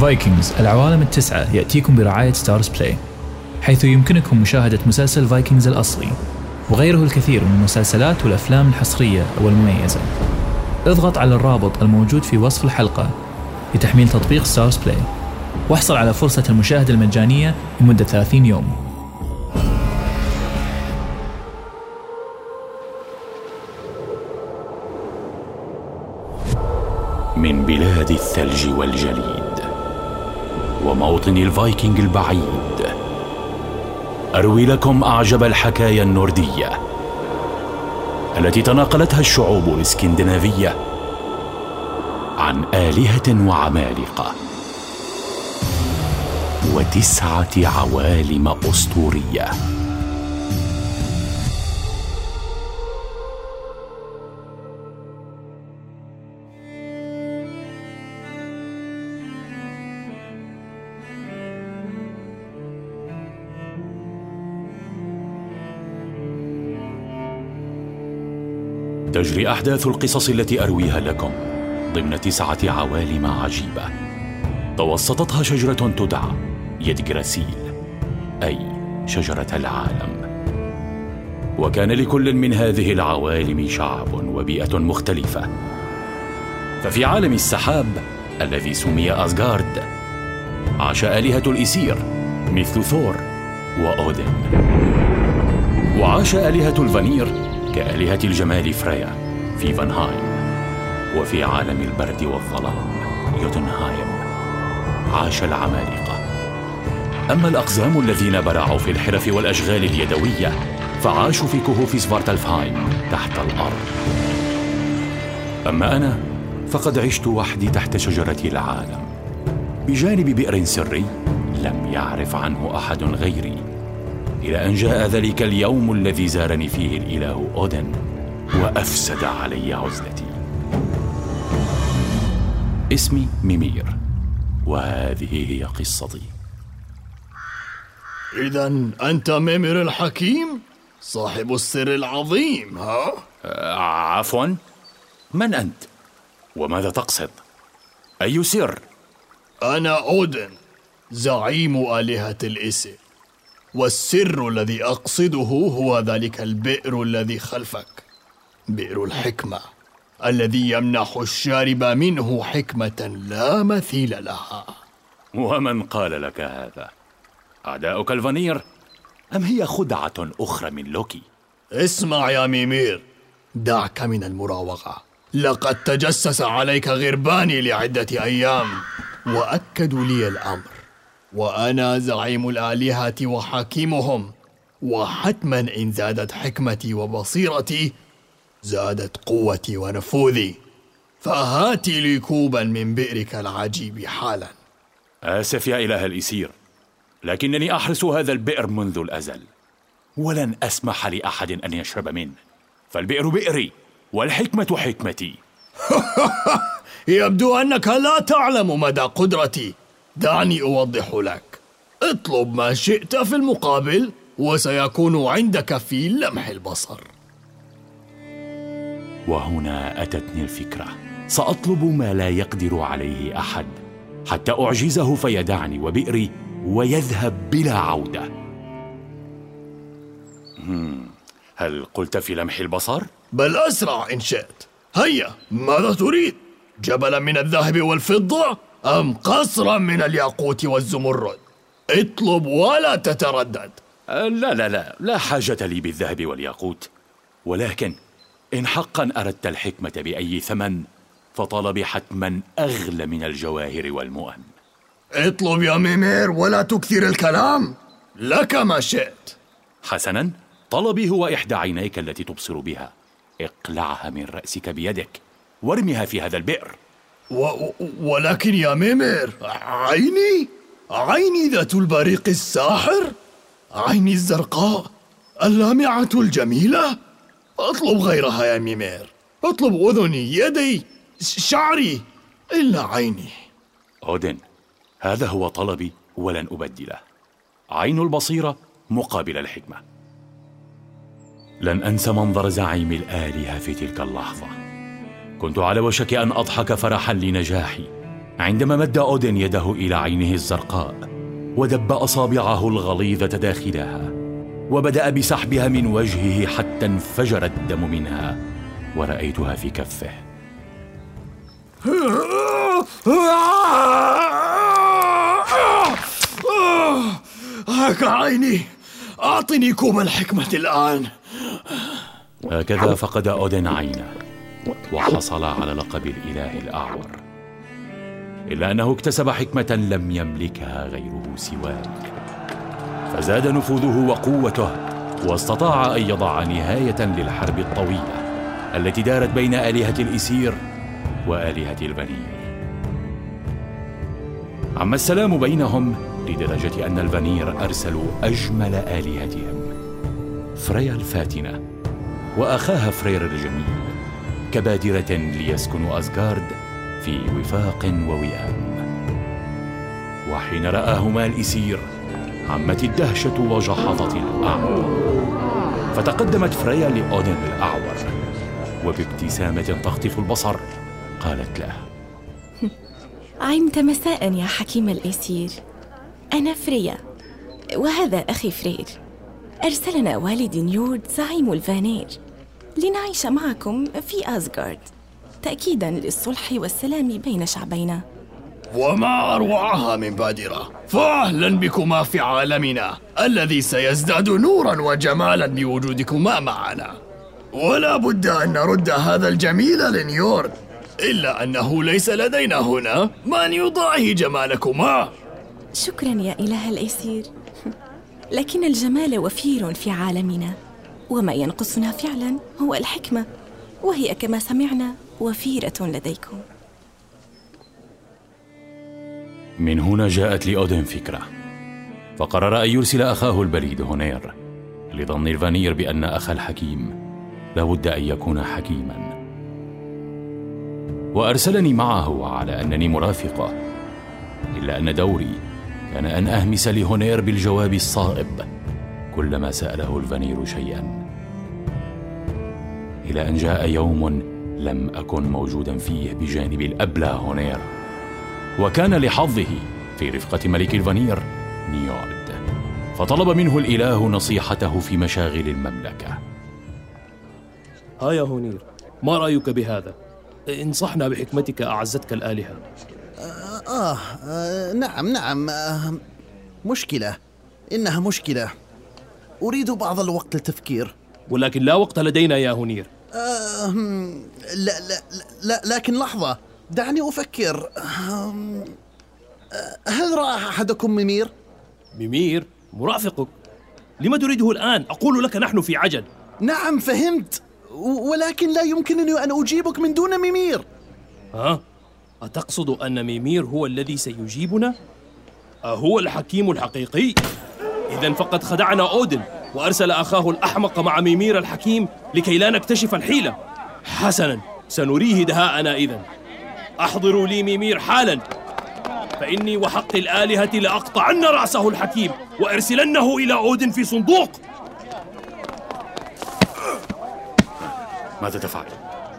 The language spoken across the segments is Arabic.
Vikings العوالم التسعة يأتيكم برعاية StarzPlay حيث يمكنكم مشاهدة مسلسل Vikings الأصلي وغيره الكثير من المسلسلات والأفلام الحصرية والمميزة. اضغط على الرابط الموجود في وصف الحلقة لتحميل تطبيق StarzPlay واحصل على فرصة المشاهدة المجانية لمدة 30 يوم. من بلاد الثلج والجليد وموطن الفايكنج البعيد. أروي لكم أعجب الحكايا النورديه التي تناقلتها الشعوب الإسكندنافية عن آلهة وعمالقة. وتسعة عوالم أسطورية. تجري أحداث القصص التي أرويها لكم ضمن تسعة عوالم عجيبة. توسطتها شجرة تدعى يدجراسيل أي شجرة العالم. وكان لكل من هذه العوالم شعب وبيئة مختلفة. ففي عالم السحاب الذي سمي اسغارد عاش آلهة الإسير مثل ثور وأودن. وعاش آلهة الفانير كآلهة الجمال فريا في فانهايم وفي عالم البرد والظلام يوتنهايم. عاش العمالقة. أما الأقزام الذين برعوا في الحرف والأشغال اليدوية فعاشوا في كهوف سفارتلفهايم تحت الأرض. أما أنا فقد عشت وحدي تحت شجرة العالم. بجانب بئر سري لم يعرف عنه أحد غيري. إلى أن جاء ذلك اليوم الذي زارني فيه الإله أودن وأفسد علي عزلتي. اسمي ميمير وهذه هي قصتي. اذا أنت ميمير الحكيم؟ صاحب السر العظيم ها؟ آه عفوا. من أنت؟ وماذا تقصد؟ أي سر؟ أنا أودن زعيم آلهة الإسر. والسر الذي أقصده هو ذلك البئر الذي خلفك. بئر الحكمة الذي يمنح الشارب منه حكمة لا مثيل لها. ومن قال لك هذا؟ أعداؤك الفانير أم هي خدعة أخرى من لوكي؟ اسمع يا ميمير دعك من المراوغة. لقد تجسس عليك غرباني لعدة أيام وأكدوا لي الأمر. وأنا زعيم الآلهة وحكيمهم وحتما إن زادت حكمتي وبصيرتي زادت قوتي ونفوذي. فهات لي كوبا من بئرك العجيب حالا. آسف يا إله الإسير لكنني أحرس هذا البئر منذ الأزل. ولن أسمح لأحد أن يشرب منه. فالبئر بئري والحكمة حكمتي. يبدو أنك لا تعلم مدى قدرتي. دعني أوضح لك اطلب ما شئت في المقابل وسيكون عندك في لمح البصر وهنا أتتني الفكرة سأطلب ما لا يقدر عليه أحد حتى أعجزه فيدعني وبئري ويذهب بلا عودة هل قلت في لمح البصر؟ بل أسرع إن شئت هيا ماذا تريد؟ جبلا من الذهب والفضة؟ أم قصرا من الياقوت والزمرد اطلب ولا تتردد. لا لا لا لا حاجة لي بالذهب والياقوت. ولكن إن حقا أردت الحكمة بأي ثمن فطلبي حتما أغلى من الجواهر والمؤن. اطلب يا ميمير ولا تكثر الكلام. لك ما شئت. حسنا طلبي هو إحدى عينيك التي تبصر بها. اقلعها من رأسك بيدك وارمها في هذا البئر. و... ولكن يا ميمر عيني عيني ذات البريق الساحر عيني الزرقاء اللامعة الجميلة. اطلب غيرها يا ميمير. اطلب أذني يدي شعري إلا عيني. أودن هذا هو طلبي ولن أبدله. عين البصيرة مقابل الحكمة. لن أنسى منظر زعيم الآلهة في تلك اللحظة. كنت على وشك أن أضحك فرحا لنجاحي. عندما مد أودن يده إلى عينه الزرقاء ودب أصابعه الغليظة داخلها وبدأ بسحبها من وجهه حتى انفجر الدم منها ورأيتها في كفه. هاك عيني! أعطني كوب الحكمة الآن. هكذا فقد أودن عينه وحصل على لقب الإله الأعور إلا أنه اكتسب حكمة لم يملكها غيره سواه فزاد نفوذه وقوته واستطاع أن يضع نهاية للحرب الطويلة التي دارت بين آلهة الإسير وآلهة الفانير عم السلام بينهم لدرجة أن الفانير أرسلوا أجمل آلهتهم فريا الفاتنة وأخاها فرير الجميل. كبادرة ليسكنوا أزغارد في وفاق ووئام. وحين رآهما الإسير عمت الدهشة وجحظت الأعمى. فتقدمت فريا لأودن الأعور وبابتسامة تخطف البصر قالت له عمت مساء يا حكيم الإسير. أنا فريا وهذا أخي فرير. أرسلنا والدي نيورد زعيم الفانير. لنعيش معكم في أزغارد تأكيدا للصلح والسلام بين شعبينا. وما أروعها من بادرة. فأهلا بكما في عالمنا الذي سيزداد نورا وجمالا بوجودكما معنا. ولا بد أن نرد هذا الجميل لنيورد إلا أنه ليس لدينا هنا. من يضاهي جمالكما؟ شكرا يا إله الإسير لكن الجمال وفير في عالمنا. وما ينقصنا فعلا هو الحكمة وهي كما سمعنا وفيرة لديكم. من هنا جاءت لأودن فكرة فقرر أن يرسل أخاه البليد هونير لظن الفانير بأن أخا الحكيم لابد أن يكون حكيما. وأرسلني معه على أنني مرافقه إلا أن دوري كان أن أهمس لهونير بالجواب الصائب. كلما سأله الفانير شيئا. إلى أن جاء يوم لم أكن موجودا فيه بجانب الأبلى هونير. وكان لحظتها في رفقة ملك الفانير نيورد فطلب منه الإله نصيحته في مشاغل المملكة. ها يا هونير ما رأيك بهذا؟ انصحنا بحكمتك أعزتك الآلهة. آه, آه نعم نعم. آه مشكلة. إنها مشكلة. أريد بعض الوقت للتفكير ولكن لا وقت لدينا يا هونير آه لا, لا, لا لكن لحظة دعني أفكر آه هل رأى أحدكم ممير؟ ممير مرافقك لما تريده الآن؟ أقول لك نحن في عجل نعم فهمت ولكن لا يمكنني أن أجيبك من دون ممير ها؟ أتقصد أن ميمير هو الذي سيجيبنا؟ أهو الحكيم الحقيقي؟ إذا فقد خدعنا أودن وأرسل أخاه الأحمق مع ميمير الحكيم لكي لا نكتشف الحيلة حسنا سنريه دهاءنا إذا أحضروا لي ميمير حالا فإني وحق الآلهة لأقطعن رأسه الحكيم وأرسلنه إلى أودن في صندوق ماذا تفعل؟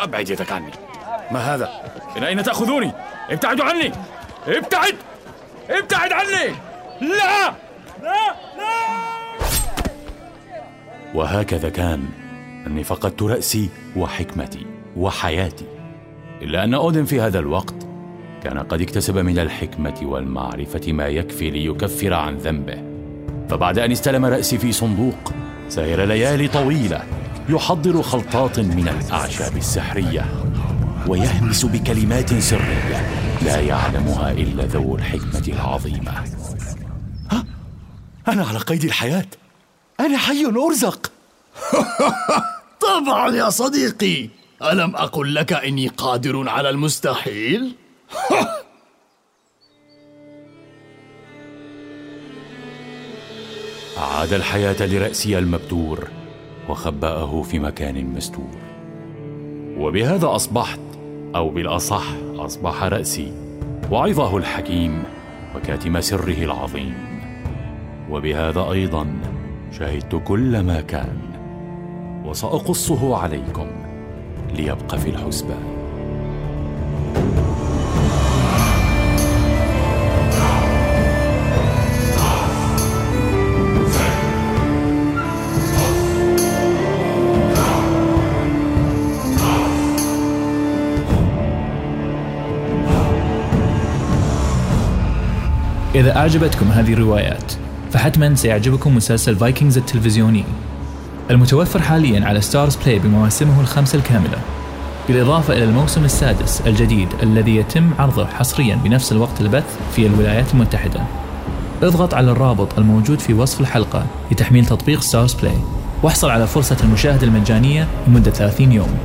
أبعد يدك عني ما هذا؟ إلى أين تأخذوني؟ ابتعدوا عني! ابتعد! ابتعد عني! لا! وهكذا كان. أني فقدت رأسي وحكمتي وحياتي. إلا أن أودن في هذا الوقت كان قد اكتسب من الحكمة والمعرفة ما يكفي ليكفر عن ذنبه. فبعد أن استلم رأسي في صندوق سير ليالي طويلة يحضر خلطات من الأعشاب السحرية ويهمس بكلمات سرية لا يعلمها إلا ذو الحكمة العظيمة؟ أنا على قيد الحياة. أنا حي أرزق. طبعا يا صديقي. ألم أقل لك إني قادر على المستحيل؟ أعاد الحياة لرأسي المبتور وخبأه في مكان مستور. وبهذا أصبحت أو بالأصح أصبح رأسي وعظه الحكيم وكاتم سره العظيم. وبهذا أيضا شهدت كل ما كان وسأقصه عليكم ليبقى في الحسبان. إذا أعجبتكم هذه الروايات فحتما سيعجبكم مسلسل Vikings التلفزيوني. المتوفر حاليا على StarzPlay بمواسمه الخمسة الكاملة. بالإضافة إلى الموسم السادس الجديد الذي يتم عرضه حصريا بنفس الوقت البث في الولايات المتحدة. اضغط على الرابط الموجود في وصف الحلقة لتحميل تطبيق StarzPlay واحصل على فرصة المشاهدة المجانية لمدة 30 يوم.